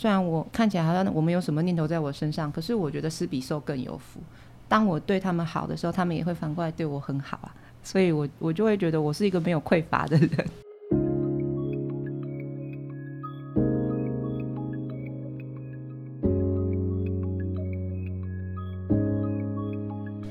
虽然我看起来好像我没有什么念头在我身上，可是我觉得施比受更有福。当我对他们好的时候，他们也会反过来对我很好啊。所以我我就会觉得我是一个没有匮乏的人。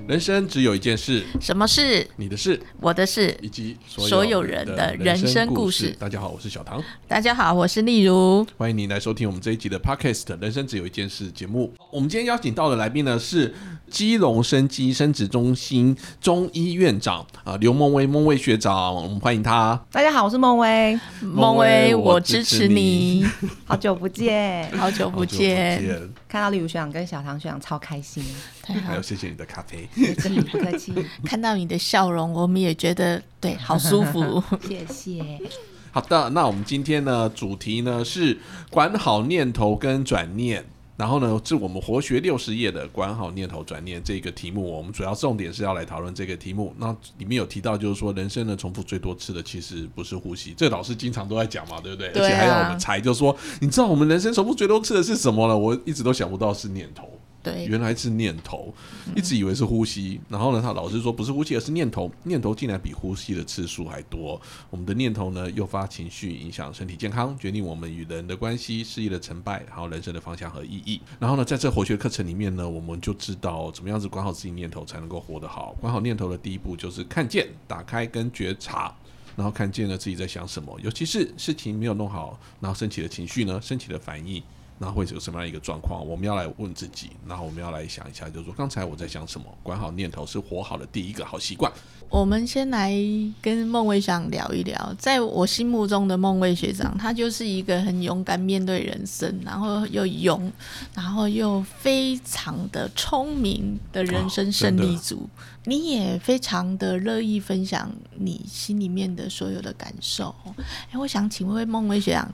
人生只有一件事，什么事？你的事，我的事，以及所有人的人生故事。大家好，我是小唐。大家好，我是丽如。欢迎您来收听我们这一集的 Podcast《人生只有一件事》节目。我们今天邀请到的来宾呢是基隆生机生殖中心中医院长啊刘梦薇，孟薇学长，我们欢迎他。大家好，我是孟薇，孟薇，我支持你。好久不见，好久不见，看到丽如学长跟小唐学长超开心。还有谢谢你的咖啡。真的不客气，看到你的笑容，我们也觉得对，好舒服。谢谢。好的，那我们今天呢，主题呢是管好念头跟转念，然后呢是我们活学六十页的管好念头转念这个题目。我们主要重点是要来讨论这个题目。那里面有提到，就是说人生呢重复最多次的其实不是呼吸，这老师经常都在讲嘛，对不对？而且还让我们猜，就是说你知道我们人生重复最多次的是什么呢？我一直都想不到是念头。对，原来是念头，一直以为是呼吸。然后呢，他老师说不是呼吸，而是念头。念头竟然比呼吸的次数还多。我们的念头呢，诱发情绪，影响身体健康，决定我们与人的关系、事业的成败，还有人生的方向和意义。然后呢，在这活学课程里面呢，我们就知道怎么样子管好自己念头，才能够活得好。管好念头的第一步就是看见、打开跟觉察，然后看见了自己在想什么，尤其是事情没有弄好，然后升起的情绪呢，升起的反应。那会有什么样一个状况？我们要来问自己，然后我们要来想一下，就是说刚才我在想什么？管好念头是活好的第一个好习惯。我们先来跟孟卫想聊一聊，在我心目中的孟卫学长，他就是一个很勇敢面对人生，然后又勇，然后又非常的聪明的人生胜利组。你也非常的乐意分享你心里面的所有的感受。哎，我想请问孟卫学长。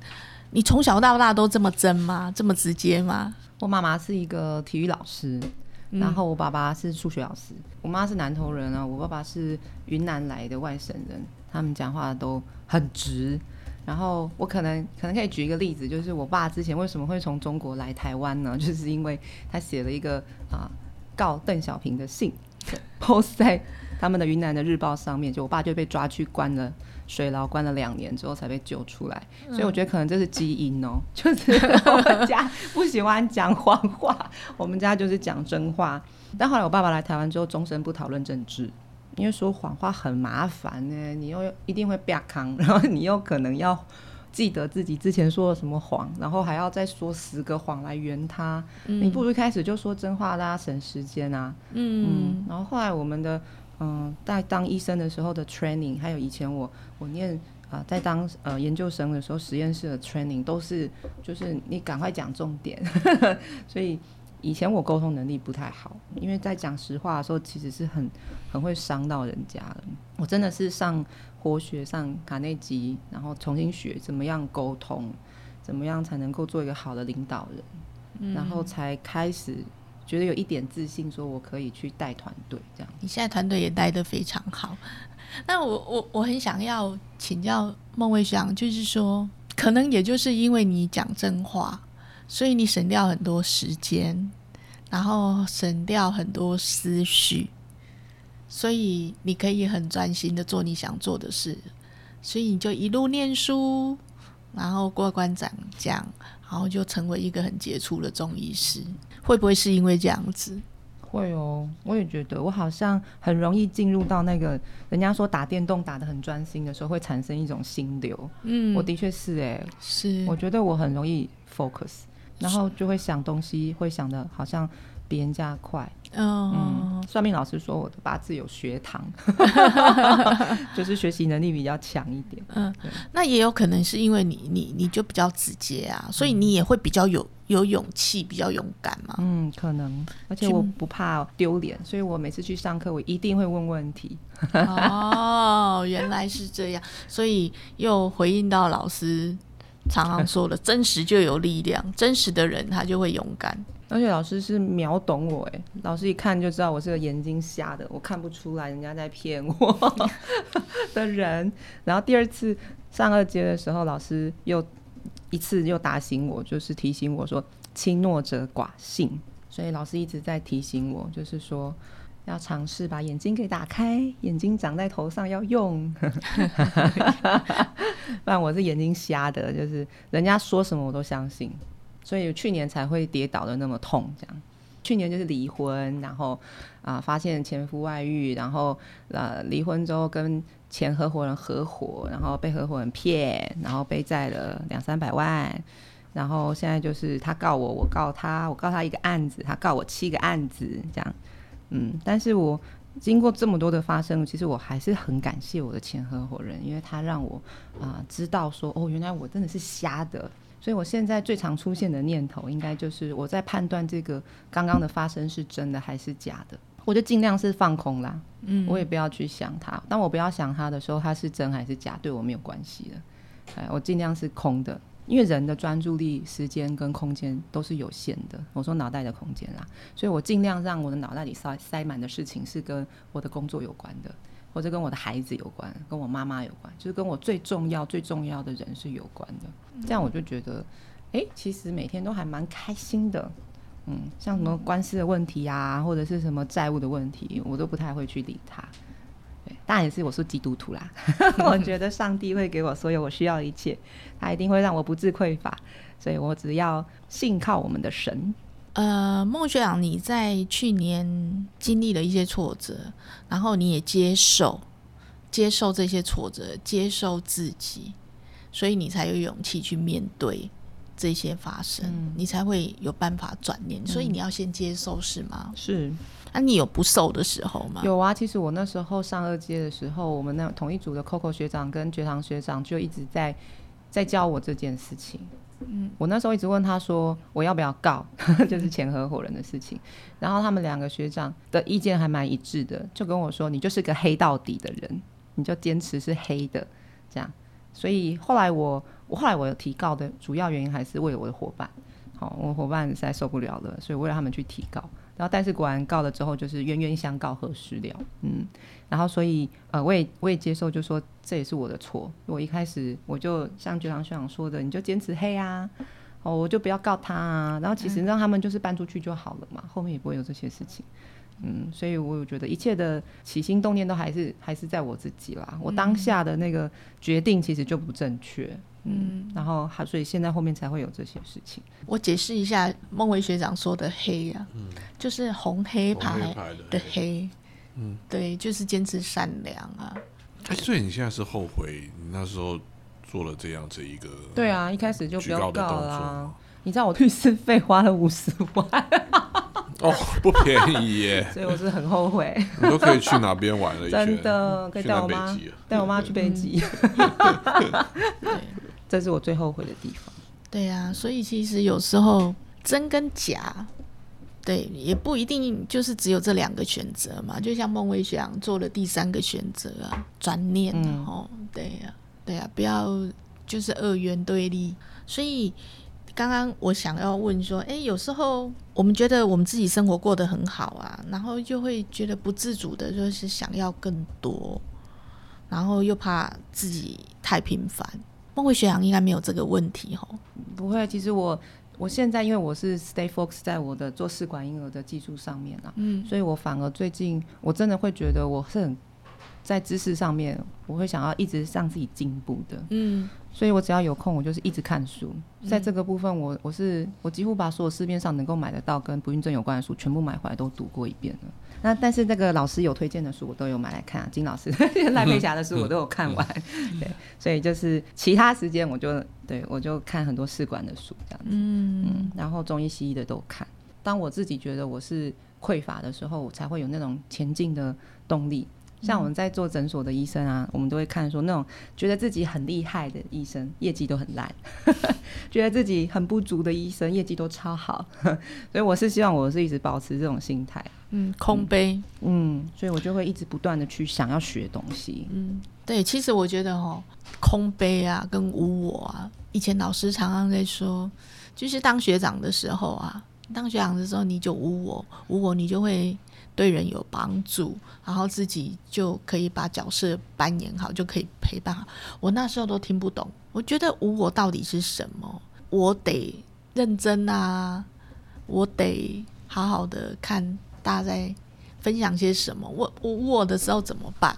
你从小到大都这么真吗？这么直接吗？我妈妈是一个体育老师，然后我爸爸是数学老师。我妈是南投人啊，我爸爸是云南来的外省人，他们讲话都很直。然后我可能可能可以举一个例子，就是我爸之前为什么会从中国来台湾呢？就是因为他写了一个啊告邓小平的信，post 在他们的云南的日报上面，就我爸就被抓去关了。水牢关了两年之后才被救出来，所以我觉得可能这是基因哦，就是我们家 不喜欢讲谎话，我们家就是讲真话。但后来我爸爸来台湾之后，终身不讨论政治，因为说谎话很麻烦呢，你又一定会被扛，然后你又可能要记得自己之前说了什么谎，然后还要再说十个谎来圆它。你不如一开始就说真话，大家省时间啊。嗯，然后后来我们的。嗯，在当医生的时候的 training，还有以前我我念啊，在当呃研究生的时候实验室的 training，都是就是你赶快讲重点。所以以前我沟通能力不太好，因为在讲实话的时候，其实是很很会伤到人家的。我真的是上活学上卡内基，然后重新学怎么样沟通，怎么样才能够做一个好的领导人，然后才开始。觉得有一点自信，说我可以去带团队这样。你现在团队也带的非常好。那我我我很想要请教孟卫祥，就是说，可能也就是因为你讲真话，所以你省掉很多时间，然后省掉很多思绪，所以你可以很专心的做你想做的事，所以你就一路念书，然后过关斩将，然后就成为一个很杰出的中医师。会不会是因为这样子？会哦，我也觉得，我好像很容易进入到那个人家说打电动打的很专心的时候，会产生一种心流。嗯，我的确是哎，是，我觉得我很容易 focus，然后就会想东西，会想的好像比人家快。嗯，算命老师说我的八字有学堂，就是学习能力比较强一点。嗯，那也有可能是因为你你你就比较直接啊，所以你也会比较有有勇气，比较勇敢嘛。嗯，可能，而且我不怕丢脸，所以我每次去上课，我一定会问问题。哦，原来是这样，所以又回应到老师常常说的，真实就有力量，真实的人他就会勇敢。而且老师是秒懂我哎，老师一看就知道我是个眼睛瞎的，我看不出来人家在骗我 的人。然后第二次上二阶的时候，老师又一次又打醒我，就是提醒我说“轻诺者寡信”，所以老师一直在提醒我，就是说要尝试把眼睛给打开，眼睛长在头上要用，不然我是眼睛瞎的，就是人家说什么我都相信，所以去年才会跌倒的那么痛，这样。去年就是离婚，然后啊发现前夫外遇，然后呃离婚之后跟前合伙人合伙，然后被合伙人骗，然后背债了两三百万，然后现在就是他告我，我告他，我告他一个案子，他告我七个案子，这样，嗯，但是我经过这么多的发生，其实我还是很感谢我的前合伙人，因为他让我啊知道说，哦，原来我真的是瞎的。所以，我现在最常出现的念头，应该就是我在判断这个刚刚的发生是真的还是假的。我就尽量是放空啦，嗯，我也不要去想它。当我不要想它的时候，它是真还是假，对我没有关系的。哎，我尽量是空的，因为人的专注力、时间跟空间都是有限的。我说脑袋的空间啦，所以我尽量让我的脑袋里塞塞满的事情是跟我的工作有关的。或者跟我的孩子有关，跟我妈妈有关，就是跟我最重要、最重要的人是有关的。这样我就觉得，哎，其实每天都还蛮开心的。嗯，像什么官司的问题啊，或者是什么债务的问题，我都不太会去理他。对，当然也是我是基督徒啦，我觉得上帝会给我所有我需要的一切，他一定会让我不致匮乏，所以我只要信靠我们的神。呃，孟学长，你在去年经历了一些挫折，然后你也接受接受这些挫折，接受自己，所以你才有勇气去面对这些发生，你才会有办法转念。所以你要先接受，是吗？是。那你有不瘦的时候吗？有啊，其实我那时候上二阶的时候，我们那同一组的 Coco 学长跟觉堂学长就一直在在教我这件事情。嗯，我那时候一直问他说，我要不要告，就是前合伙人的事情。然后他们两个学长的意见还蛮一致的，就跟我说，你就是个黑到底的人，你就坚持是黑的，这样。所以后来我，我后来我有提告的主要原因还是为了我的伙伴，好，我伙伴实在受不了了，所以为了他们去提告。然后，但是果然告了之后，就是冤冤相告何时了？嗯，然后所以呃，我也我也接受，就说这也是我的错。我一开始我就像就像学长说的，你就坚持黑啊，哦，我就不要告他啊。然后其实让他们就是搬出去就好了嘛，后面也不会有这些事情。所以我觉得一切的起心动念都还是还是在我自己啦。我当下的那个决定其实就不正确。嗯，然后还所以现在后面才会有这些事情。我解释一下孟维学长说的黑啊，嗯，就是红黑牌的黑，嗯，对，就是坚持善良啊。哎，所以你现在是后悔你那时候做了这样子一个？对啊，一开始就不要告啦。你知道我律师费花了五十万，哦，不便宜耶。所以我是很后悔。你都可以去哪边玩了？真的可以带我妈，带我妈去北极。对。这是我最后悔的地方。对呀，所以其实有时候真跟假，对，也不一定就是只有这两个选择嘛。就像孟伟祥做了第三个选择啊，转念哦，对呀，对呀，不要就是二元对立。所以刚刚我想要问说，哎，有时候我们觉得我们自己生活过得很好啊，然后就会觉得不自主的，就是想要更多，然后又怕自己太频繁。孟慧学长应该没有这个问题吼，不会。其实我我现在因为我是 stay focus 在我的做试管婴儿的技术上面啊，嗯，所以我反而最近我真的会觉得我是很在知识上面，我会想要一直让自己进步的，嗯，所以我只要有空，我就是一直看书。在这个部分，我我是我几乎把所有市面上能够买得到跟不孕症有关的书全部买回来都读过一遍了。那但是那个老师有推荐的书，我都有买来看。金老师 赖佩霞的书我都有看完，对，所以就是其他时间我就对我就看很多试管的书这样子，嗯，然后中医西医的都看。当我自己觉得我是匮乏的时候，我才会有那种前进的动力。像我们在做诊所的医生啊，我们都会看说那种觉得自己很厉害的医生，业绩都很烂；觉得自己很不足的医生，业绩都超好。所以我是希望我是一直保持这种心态。嗯，空杯。嗯，所以我就会一直不断的去想要学东西。嗯，对，其实我觉得哦，空杯啊，跟无我啊，以前老师常常在说，就是当学长的时候啊，当学长的时候你就无我，无我你就会。对人有帮助，然后自己就可以把角色扮演好，就可以陪伴好。我那时候都听不懂我觉得无我到底是什么？我得认真啊，我得好好的看大家在分享些什么。我无我的时候怎么办？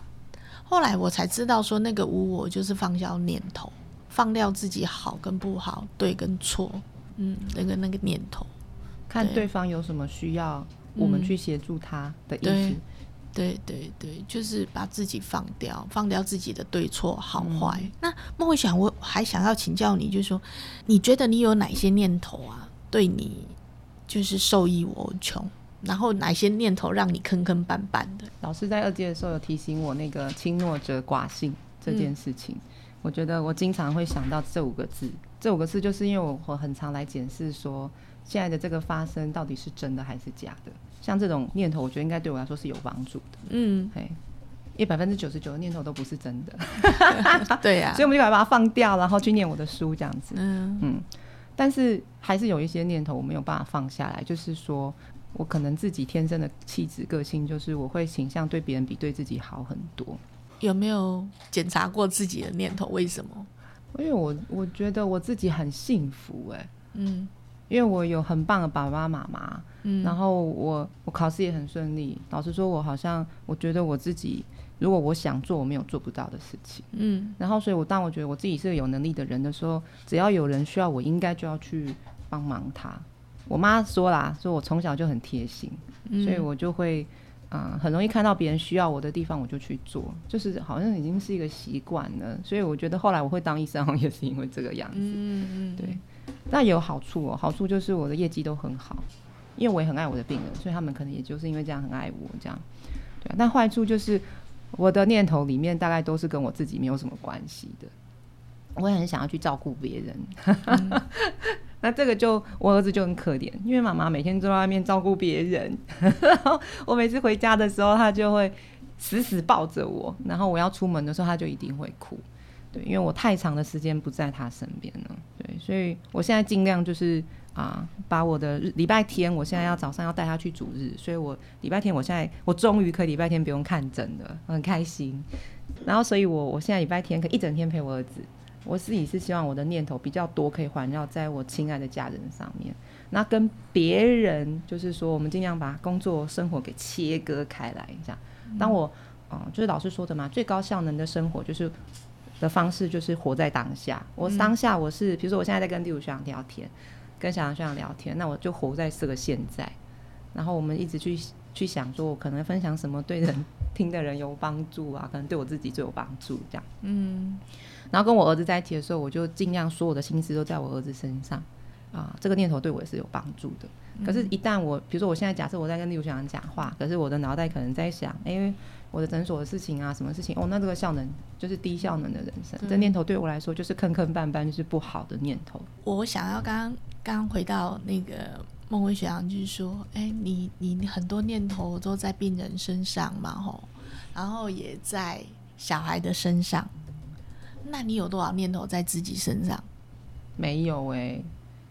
后来我才知道，说那个无我就是放下念头，放掉自己好跟不好，对跟错，嗯，那个那个念头，看对对方有什么需要，我们嗯去协助他的意对思。对对对，就是把自己放掉，放掉自己的对错好坏。那孟慧想，我还想要请教你，就是说，你觉得你有哪些念头啊，对你就是受益无穷？然后哪些念头让你坑坑绊绊的？老师在二阶的时候有提醒我那个轻诺者寡信这件事情，我觉得我经常会想到这五个字。这五个字就是因为我我很常来检视说，现在的这个发生到底是真的还是假的。像这种念头，我觉得应该对我来说是有帮助的。嗯，嘿，因为百分之九十九的念头都不是真的，对呀、所以我们就把它放掉，然后去念我的书这样子。嗯嗯，但是还是有一些念头我没有办法放下来，就是说我可能自己天生的气质个性，就是我会倾向对别人比对自己好很多。有没有检查过自己的念头？为什么？因为我我觉得我自己很幸福哎、嗯因为我有很棒的爸爸妈妈，嗯，然后我我考试也很顺利。老实说，我好像我觉得我自己，如果我想做我没有做不到的事情，嗯然后所以我当我觉得我自己是个有能力的人的时候，只要有人需要我，应该就要去帮忙他。我妈说啦，说我从小就很贴心，嗯，所以我就会，嗯、很容易看到别人需要我的地方，我就去做，就是好像已经是一个习惯了。所以我觉得后来我会当医生，好像也是因为这个样子。嗯嗯对，但也有好处哦，好处就是我的业绩都很好，因为我也很爱我的病人，所以他们可能也就是因为这样很爱我这样。对啊，但坏处就是我的念头里面大概都是跟我自己没有什么关系的，我也很想要去照顾别人。那这个就我儿子就很可怜，因为妈妈每天都在外面照顾别人，然后我每次回家的时候，他就会死死抱着我，然后我要出门的时候，他就一定会哭。对，因为我太长的时间不在他身边了，对，所以我现在尽量就是啊，把我的礼拜天，我现在要早上要带他去主日，所以我礼拜天我现在我终于可以礼拜天不用看诊了，很开心。然后，所以我我现在礼拜天可以一整天陪我儿子。我自己是希望我的念头比较多，可以环绕在我亲爱的家人上面。那跟别人就是说，我们尽量把工作生活给切割开来，这样。当我嗯、就是老师说的嘛，最高效能的生活就是的方式就是活在当下。我当下我是，比如说我现在在跟第五学长聊天，跟小杨学长聊天，那我就活在这个现在。然后我们一直去去想，说我可能分享什么对人听的人有帮助啊，可能对我自己最有帮助这样。嗯然后跟我儿子在一起的时候，我就尽量所有的心思都在我儿子身上啊，这个念头对我也是有帮助的。可是，一旦我比如说我现在假设我在跟刘学长讲话，可是我的脑袋可能在想，哎、我的诊所的事情啊，什么事情？哦，那这个效能就是低效能的人生，这念头对我来说就是坑坑绊绊，就是不好的念头。我想要刚刚刚刚回到那个孟文学长，就是说，哎、你你你很多念头都在病人身上嘛，吼，然后也在小孩的身上，那你有多少念头在自己身上？没有哎、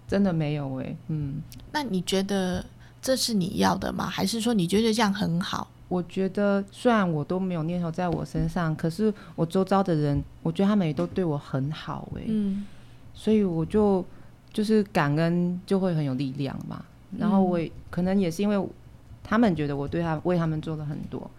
真的没有哎、嗯，那你觉得这是你要的吗？还是说你觉得这样很好？我觉得虽然我都没有念头在我身上，可是我周遭的人，我觉得他们也都对我很好哎、嗯所以我就就是感恩就会很有力量嘛。然后我也、可能也是因为他们觉得我对他为他们做了很多，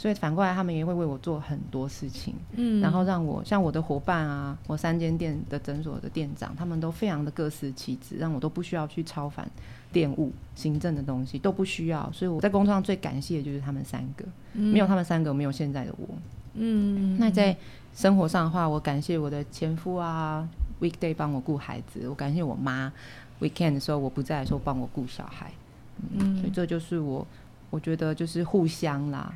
所以反过来他们也会为我做很多事情，嗯，然后让我像我的伙伴啊，我三间店的诊所的店长，他们都非常的各司其职，让我都不需要去超凡店务行政的东西都不需要，所以我在工作上最感谢的就是他们三个，没有他们三个，没有现在的我。嗯，那在生活上的话，我感谢我的前夫啊，weekday 帮我顾孩子，我感谢我妈，weekend 的时候我不在的时候帮我顾小孩，嗯，所以这就是我，我觉得就是互相啦。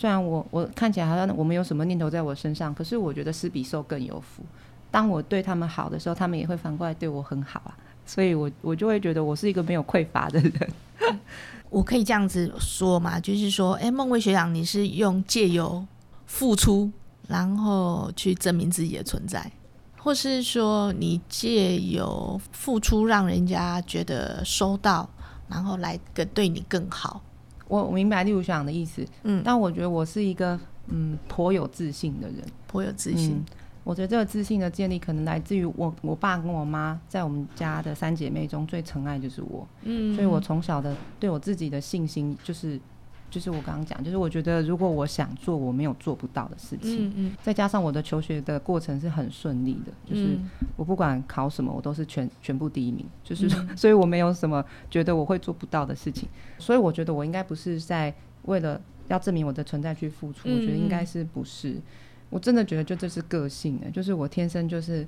虽然我我看起来好像我们有什么念头在我身上，可是我觉得施比受更有福。当我对他们好的时候，他们也会反过来对我很好啊，所以我我就会觉得我是一个没有匮乏的人。我可以这样子说嘛，就是说，哎、孟薇学长，你是用借由付出，然后去证明自己的存在，或是说你借由付出让人家觉得收到，然后来更对你更好。我我明白例如学长的意思，嗯，但我觉得我是一个嗯颇有自信的人。颇有自信。嗯我觉得这个自信的建立，可能来自于我我爸跟我妈在我们家的三姐妹中最疼爱就是我，嗯，所以我从小的对我自己的信心就是就是我刚刚讲，就是我觉得如果我想做我没有做不到的事情，嗯嗯。再加上我的求学的过程是很顺利的，就是嗯。我不管考什么我都是全全部第一名，就是、嗯。所以我没有什么觉得我会做不到的事情，所以我觉得我应该不是在为了要证明我的存在去付出，我觉得应该是不是。我真的觉得就这是个性的，就是我天生就是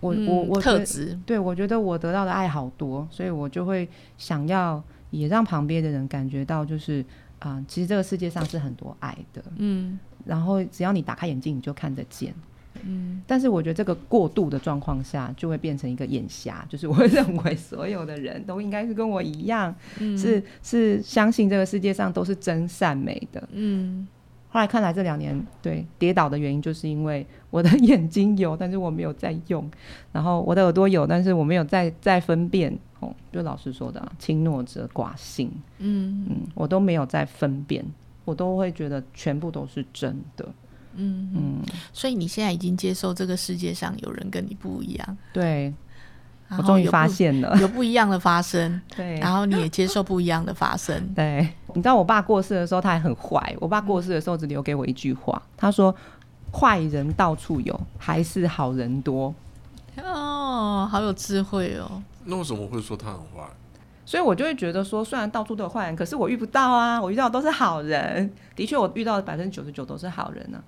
我、嗯我我特质，对我觉得我得到的爱好多，所以我就会想要也让旁边的人感觉到，就是啊、其实这个世界上是很多爱的，嗯然后只要你打开眼睛，你就看得见。嗯但是我觉得这个过度的状况下，就会变成一个眼瞎，就是我会 认为所有的人都应该是跟我一样，嗯是是相信这个世界上都是真善美的。嗯后来看来这两年对跌倒的原因，就是因为我的 眼睛有，但是我没有在用，然后我的耳朵有，但是我没有在在分辨。哦，就老师说的、啊，轻诺者寡信，嗯嗯，我都没有在分辨，我都会觉得全部都是真的。嗯，嗯，所以你现在已经接受这个世界上有人跟你不一样，对我终于发现了，有不一样的发生，对，然后你也接受不一样的发生。对，你知道我爸过世的时候，他还很坏。我爸过世的时候只留给我一句话，他说：“坏人到处有，还是好人多。哦，好有智慧哦。那为什么会说他很坏？”所以我就会觉得说，虽然到处都有坏人，可是我遇不到啊，我遇到的都是好人。的确，我遇到的百分之九十九都是好人呢、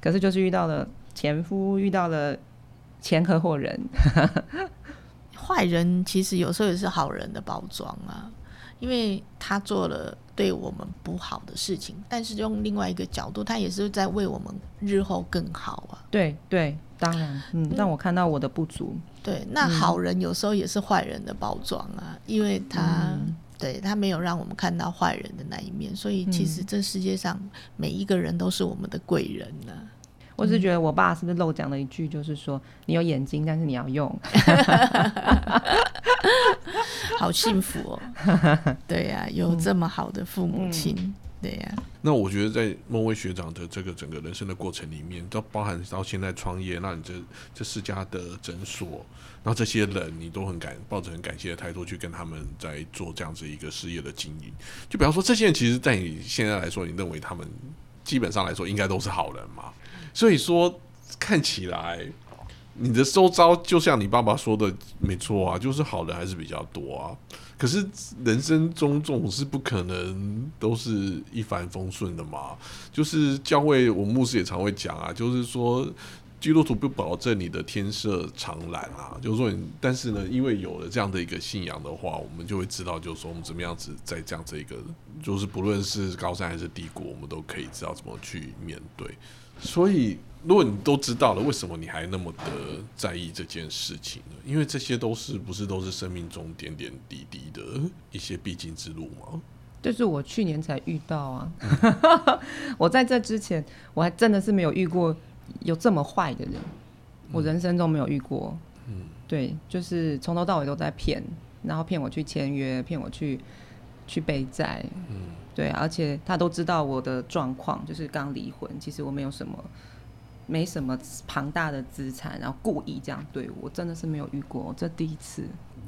可是就是遇到了前夫，遇到了前合伙人。坏人其实有时候也是好人的包装啊，因为他做了对我们不好的事情，但是用另外一个角度，他也是在为我们日后更好啊。对对，当然，嗯，让我看到我的不足。对，那好人有时候也是坏人的包装啊，因为他、嗯。对他没有让我们看到坏人的那一面，所以其实这世界上每一个人都是我们的贵人呢、我是觉得我爸是不是漏讲了一句，就是说你有眼睛，但是你要用。好幸福哦！对呀、有这么好的父母亲，对呀、那我觉得在孟威学长的这个整个人生的过程里面，都包含到现在创业，那你这这四家的诊所，然后这些人你都很感抱着很感谢的态度去跟他们在做这样子一个事业的经营。就比方说，这些人其实，在你现在来说，你认为他们基本上来说应该都是好人嘛？所以说看起来。你的周遭就像你爸爸说的，没错啊，就是好人还是比较多啊。可是人生中总是不可能都是一帆风顺的嘛。就是教会我牧师也常会讲啊，就是说基督徒不保证你的天色常蓝啊，就是说你，但是呢，因为有了这样的一个信仰的话，我们就会知道，就是说我们怎么样子在这样子一个，就是不论是高山还是低谷，我们都可以知道怎么去面对。所以，如果你都知道了，为什么你还那么的在意这件事情呢？因为这些都是不是都是生命中点点滴滴的一些必经之路吗？这是我去年才遇到啊！我在这之前，我还真的是没有遇过有这么坏的人，我人生中没有遇过。嗯，对，就是从头到尾都在骗，然后骗我去签约，骗我去去背债。嗯，对，而且他都知道我的状况，就是刚离婚，其实我没有什么。没什么庞大的资产，然后故意这样对我，真的是没有遇过，这第一次。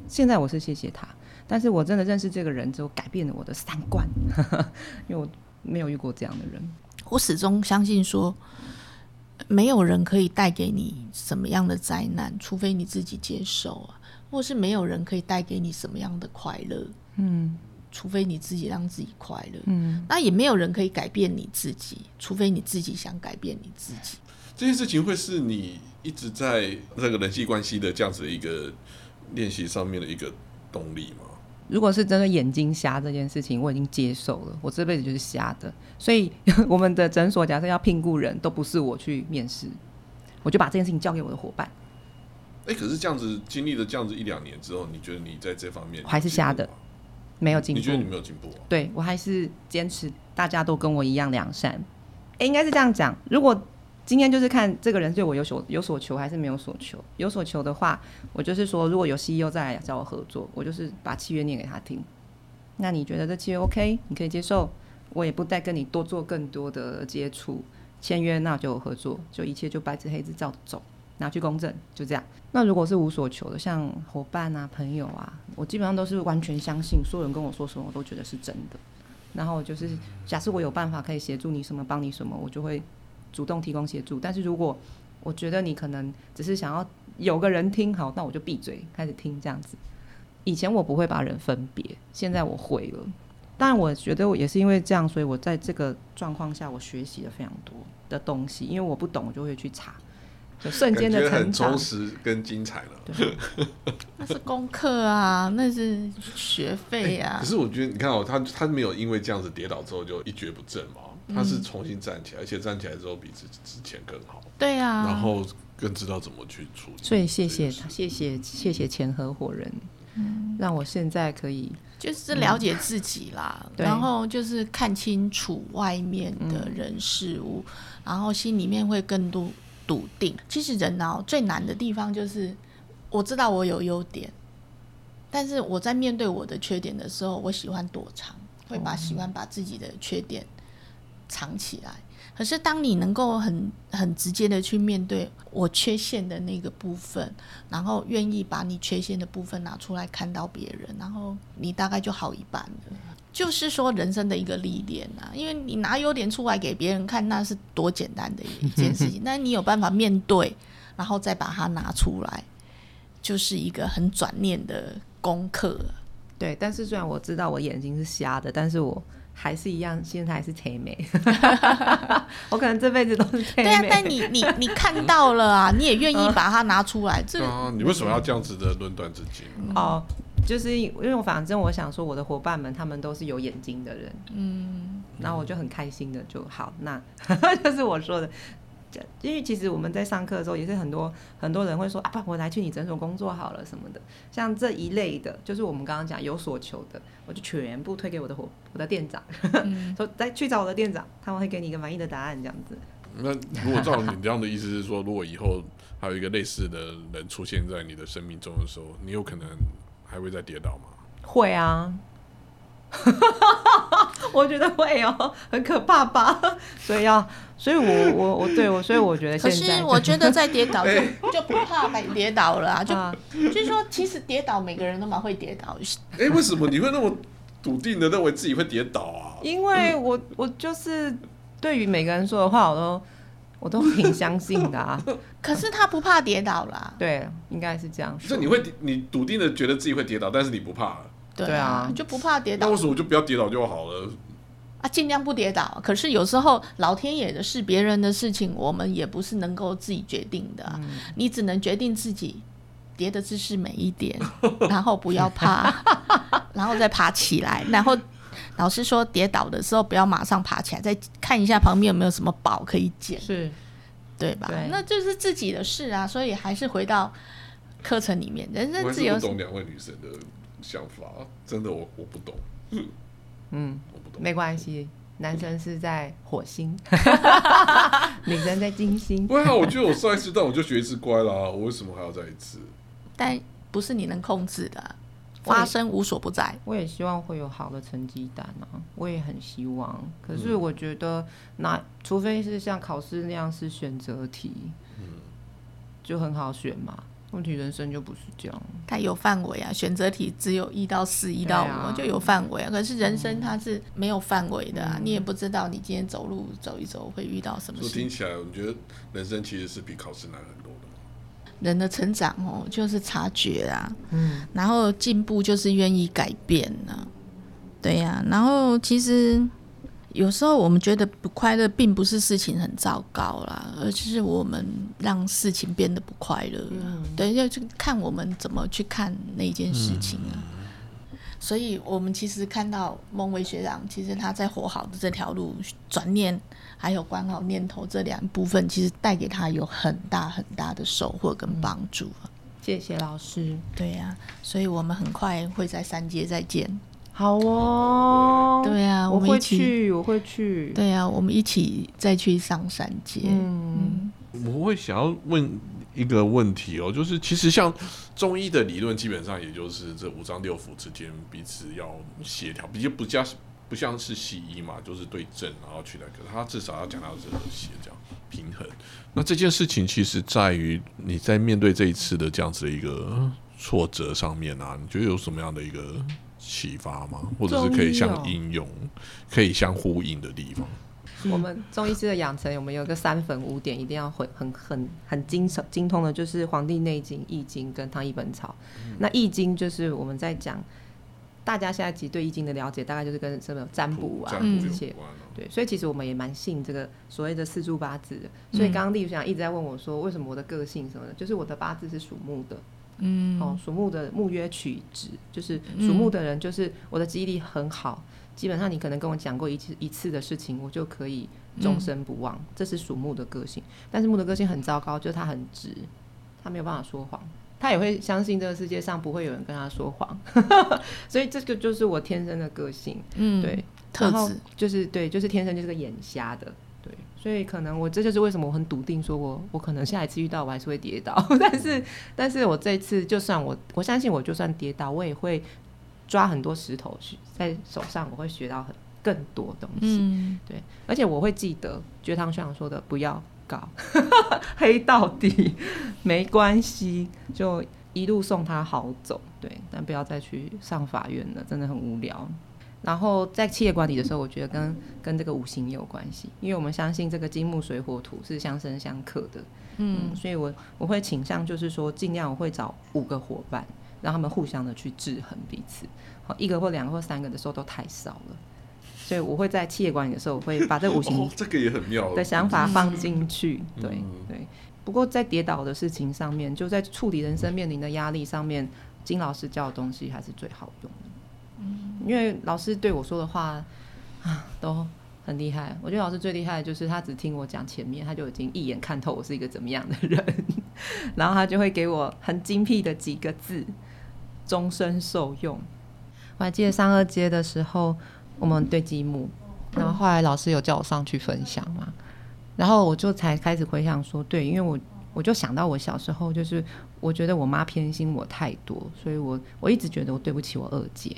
现在我是谢谢他，但是我真的认识这个人之后，改变了我的三观，因为我没有遇过这样的人。我始终相信说，没有人可以带给你什么样的灾难，除非你自己接受啊，或是没有人可以带给你什么样的快乐，嗯除非你自己让自己快乐。嗯，那也没有人可以改变你自己，除非你自己想改变你自己。这件事情会是你一直在这个人际关系的这样子的一个练习上面的一个动力吗？如果是真的眼睛瞎这件事情，我已经接受了，我这辈子就是瞎的。所以 我们的诊所假设要聘雇人，都不是我去面试，我就把这件事情交给我的伙伴。哎、可是这样子经历了这样子一两年之后，你觉得你在这方面还是瞎的没有进步你觉得，你没有进步、啊？对我还是坚持大家都跟我一样良善。诶，应该是这样讲。如果今天就是看这个人对我有所有所求还是没有所求。有所求的话，我就是说，如果有 CEO 再来找我合作，我就是把契约念给他听。那你觉得这契约 OK？你可以接受，我也不再跟你多做更多的接触，签约，那就合作，就一切就白纸黑字照着走，拿去公证，就这样。那如果是无所求的，像伙伴啊、朋友啊，我基本上都是完全相信，所有人跟我说什么，我都觉得是真的。然后就是，假设我有办法可以协助你什么，帮你什么，我就会主动提供协助。但是如果我觉得你可能只是想要有个人听好，那我就闭嘴开始听这样子。以前我不会把人分别，现在我会了。但，我觉得我也是因为这样，所以我在这个状况下，我学习了非常多的东西。因为我不懂，我就会去查，就瞬间的很成长充。实跟精彩了。对，那是功课啊，那是学费啊 可。是我觉得，你看哦，他他没有因为这样子跌倒之后就一蹶不振嘛，他是重新站起来，而且站起来之后比之之前更好，对啊，然后更知道怎么去处理。所以谢谢谢谢谢谢前合伙人，让我现在可以就是了解自己啦，对。然后就是看清楚外面的人事物，然后心里面会更多笃定。其实人哦，最难的地方就是我知道我有优点，但是我在面对我的缺点的时候，我喜欢躲藏，会把喜欢把自己的缺点藏起来。可是当你能够很很直接的去面对我缺陷的那个部分，然后愿意把你缺陷的部分拿出来看到别人，然后你大概就好一半了。就是说人生的一个历练啊，因为你拿优点出来给别人看，那是多简单的一件事情。但你有办法面对，然后再把它拿出来，就是一个很转念的功课。对。但是虽然我知道我眼睛是瞎的，但是我还是一样，现在还是甜美。我可能这辈子都是甜对啊，但你你你看到了啊，你也愿意把它拿出来，这对啊，你为什么要这样子的论断自己？哦，就是因为我反正我想说，我的伙伴们他们都是有眼睛的人，嗯，然后我就很开心的就好，那 就是我说的。这因为其实我们在上课的时候，也是很多很多人会说啊，不，我来去你诊所工作好了什么的。像这一类的，就是我们刚刚讲有所求的，我就全部推给我的伙我的店长，说再去找我的店长，他们会给你一个满意的答案，这样子。那如果照你这样的意思是说，如果以后还有一个类似的人出现在你的生命中的时候，你有可能还会再跌倒吗？会啊，我觉得会哦，很可怕吧？所以要，所以我我我对我，所以我觉得可现在是我觉得在跌倒就就不怕跌倒了啊，就啊，就是说，其实跌倒每个人都蛮会跌倒，哎、为什么你会那么笃定的认为自己会跌倒啊？因为我我就是对于每个人说的话，我都我都挺相信的啊。可是他不怕跌倒啦。对，应该是这样说。就你会你笃定的觉得自己会跌倒，但是你不怕了，对对啊就不怕跌倒那为什么就不要跌倒就好了？啊，尽量不跌倒。可是有时候老天爷的事、别人的事情，我们也不是能够自己决定的啊、你只能决定自己跌的姿势美一点，然后不要怕，然后再爬起来。然后老师说，跌倒的时候不要马上爬起来，再看一下旁边有没有什么宝可以捡，是对吧？对那就是自己的事啊。所以还是回到课程里面，人生自由是不懂两位女生的想法，真的我我不懂，嗯，我不懂。没关系。男生是在火星，女生在金星。不会啊，我觉得我上一次但我就学一次乖啦，我为什么还要再一次？但不是你能控制的啊，发生无所不在。我也希望会有好的成绩单啊，我也很希望。可是我觉得那除非是像考试那样是选择题，嗯就很好选嘛。问题人生就不是这样。它有范围啊，选择题只有一到四、一到五就有范围啊。可是人生它是没有范围的啊，嗯你也不知道你今天走路走一走会遇到什么事。所以听起来，我觉得人生其实是比考试难很多的。人的成长哦，就是察觉啊，嗯，然后进步就是愿意改变呢、对呀、然后其实有时候我们觉得不快乐，并不是事情很糟糕啦，而是我们让事情变得不快乐对，要去看我们怎么去看那件事情啊。所以，我们其实看到孟伟学长，其实他在活好的这条路转念，还有管好念头这两部分，其实带给他有很大很大的收获跟帮助啊。谢谢老师。对呀、所以我们很快会在三阶再见。好哦，对呀、我会们一起。去，我会去。对呀、我们一起再去上山街。嗯，我会想要问一个问题哦，就是其实像中医的理论，基本上也就是这五脏六腑之间彼此要协调，比较不加不像是西医嘛，就是对症然后去那个，他至少要讲到这和谐这样平衡。那这件事情其实在于你在面对这一次的这样子的一个挫折上面啊，你觉得有什么样的一个启发吗？或者是可以相应用、可以相呼应的地方？我们中医师的养成，我们有个三粉五点，一定要会很很很精精通的，就是《黄帝内经》《易经》跟《汤医本草》。那《易经》就是我们在讲，大家现在其实对《易经》的了解，大概就是跟什么占卜啊这些。对，所以其实我们也蛮信这个所谓的四柱八字的。所以刚刚丽想一直在问我说，为什么我的个性什么的，就是我的八字是属木的。嗯。哦，属木的木曰曲直，就是属木的人，就是我的记忆力很好。基本上，你可能跟我讲过一次一次的事情，我就可以终身不忘。这是属木的个性，但是木的个性很糟糕，就是他很直，他没有办法说谎，他也会相信这个世界上不会有人跟他说谎，所以这个就是我天生的个性。嗯，对，特质就是对，就是天生就是个眼瞎的，对，所以可能我这就是为什么我很笃定，说我我可能下一次遇到我还是会跌倒，但是但是我这次就算我我相信我就算跌倒，我也会。抓很多石头去在手上，我会学到很更多东西。嗯，对，而且我会记得绝堂学长说的，不要搞 黑到底，没关系，就一路送他好走。对，但不要再去上法院了，真的很无聊。然后在企业管理的时候，我觉得跟跟这个五行也有关系，因为我们相信这个金木水火土是相生相克的。嗯，所以我我会倾向就是说，尽量我会找五个伙伴。让他们互相的去制衡彼此，好一个或两个或三个的时候都太少了，所以我会在企业管理的时候，我会把这五行这个也很妙的想法放进去，对对。不过在跌倒的事情上面，就在处理人生面临的压力上面，金老师教的东西还是最好用的。因为老师对我说的话啊都很厉害，我觉得老师最厉害的就是他只听我讲前面，他就已经一眼看透我是一个怎么样的人，然后他就会给我很精辟的几个字。终身受用。我还记得上二阶的时候，我们对积木，然后后来老师有叫我上去分享嘛，然后我就才开始回想说，对，因为我我就想到我小时候，就是我觉得我妈偏心我太多，所以我我一直觉得我对不起我二阶，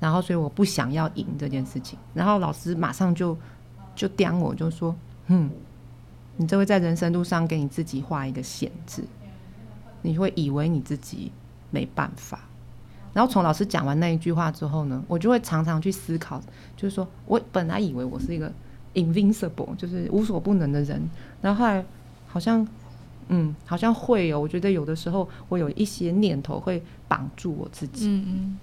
然后所以我不想要赢这件事情，然后老师马上就就刁我，就说，嗯，你这会在人生路上给你自己画一个限制，你会以为你自己。没办法，然后从老师讲完那一句话之后呢，我就会常常去思考，就是说我本来以为我是一个 invincible，就是无所不能的人，然后后来好像，嗯，好像会哦，我觉得有的时候我有一些念头会绑住我自己。嗯嗯。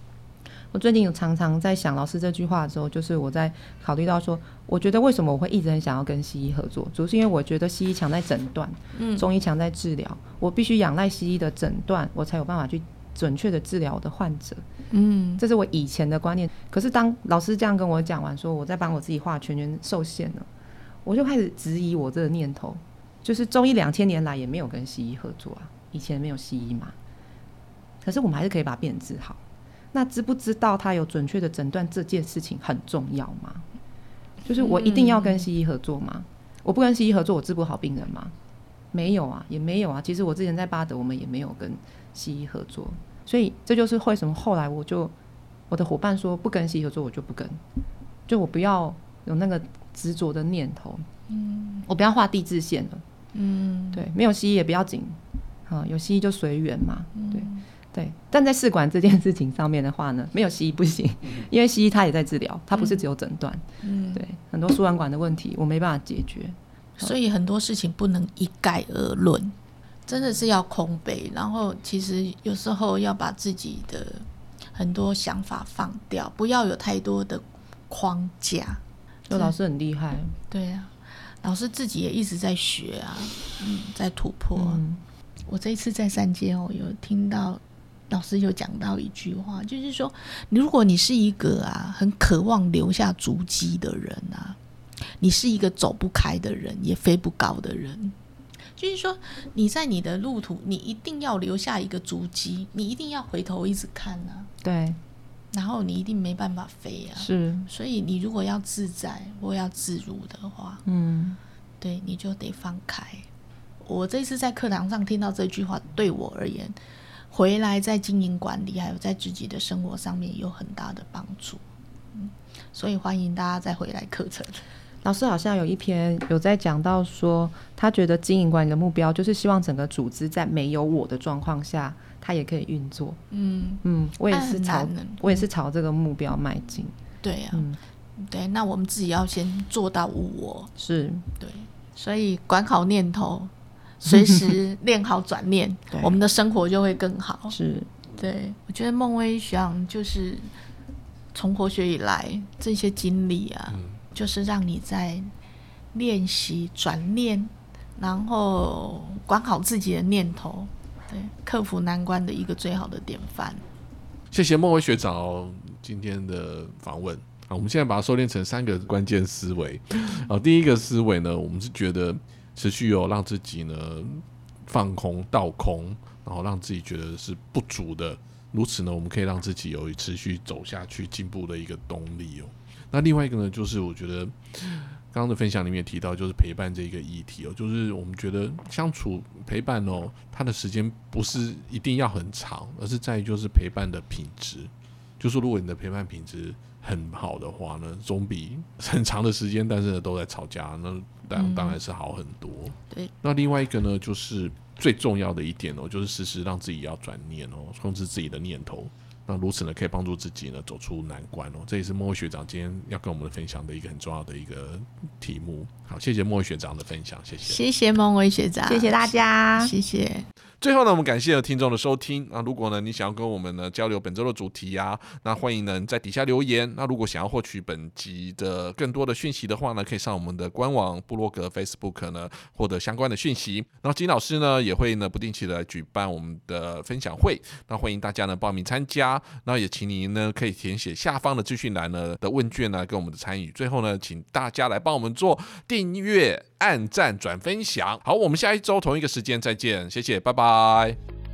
我最近有常常在想老师这句话的时候，就是我在考虑到说，我觉得为什么我会一直很想要跟西医合作，主要是因为我觉得西医强在诊断，嗯，中医强在治疗，我必须仰赖西医的诊断，我才有办法去。准确的治疗我的患者，嗯，这是我以前的观念。可是当老师这样跟我讲完，说我在帮我自己画圈圈受限了，我就开始质疑我这个念头。就是中医两千年来也没有跟西医合作啊，以前没有西医嘛。可是我们还是可以把病人治好。那知不知道他有准确的诊断这件事情很重要吗？就是我一定要跟西医合作吗？我不跟西医合作，我治不好病人吗？没有啊，也没有啊。其实我之前在巴德，我们也没有跟。西医合作，所以这就是为什么后来我就我的伙伴说不跟西医合作，我就不跟，就我不要有那个执着的念头，嗯，我不要画地质线了，嗯，对，没有西医也不要紧，啊，有西医就随缘嘛，对对，但在试管这件事情上面的话呢，没有西医不行，因为西医他也在治疗，他不是只有诊断，嗯，对，很多输卵管的问题我没办法解决，所以很多事情不能一概而论。真的是要空杯，然后其实有时候要把自己的很多想法放掉，不要有太多的框架。就老师很厉害，对啊，老师自己也一直在学啊，嗯，在突破。我这一次在三阶哦，有听到老师有讲到一句话，就是说，如果你是一个啊很渴望留下足迹的人啊，你是一个走不开的人，也飞不高的人。就是说，你在你的路途，你一定要留下一个足迹，你一定要回头一直看啊。对，然后你一定没办法飞啊。是，所以你如果要自在或要自如的话，嗯，对，你就得放开。我这次在课堂上听到这句话，对我而言，回来在经营管理还有在自己的生活上面有很大的帮助。嗯所以欢迎大家再回来课程。老师好像有一篇有在讲到说，他觉得经营管理的目标就是希望整个组织在没有我的状况下，它也可以运作。嗯，嗯，我也是朝我也是朝这个目标迈进。对呀、嗯，对，那我们自己要先做到无我。是对，所以管好念头，随 时练好转念，我们的生活就会更好。是，对，我觉得孟威学长就是从活学以来这些经历啊，嗯就是让你在练习转念，然后管好自己的念头，对，克服难关的一个最好的典范。谢谢孟威学长哦今天的访问啊，我们现在把它收敛成三个关键思维。啊，第一个思维呢，我们是觉得持续有让自己呢放空、倒空，然后让自己觉得是不足的，如此呢，我们可以让自己有持续走下去、进步的一个动力哦。那另外一个呢，就是我觉得刚刚的分享里面提到，就是陪伴这一个议题哦，就是我们觉得相处陪伴哦，它的时间不是一定要很长，而是在于就是陪伴的品质。就是如果你的陪伴品质很好的话呢，总比 很长的时间但是呢都在吵架，那当嗯当然是好很多。对，那另外一个呢，就是最重要的一点哦，就是时时让自己要转念哦，控制自己的念头。那如此呢，可以帮助自己呢走出难关哦。这也是莫伟学长今天要跟我们分享的一个很重要的一个题目。好，谢谢莫伟学长的分享，谢谢。谢谢孟威学长，谢谢大家。谢谢。最后呢，我们感谢听众的收听。那如果呢，你想要跟我们呢交流本周的主题啊，那欢迎呢在底下留言。那如果想要获取本集的更多的讯息的话呢，可以上我们的官网、部落格、Facebook 呢获得相关的讯息。然后金老师呢也会呢不定期的举办我们的分享会，那欢迎大家呢报名参加。那也请您呢可以填写下方的资讯栏呢的问卷呢，跟我们的参与。最后呢，请大家来帮我们做订阅、按赞、转分享。好，我们下一周同一个时间再见，谢谢，拜拜。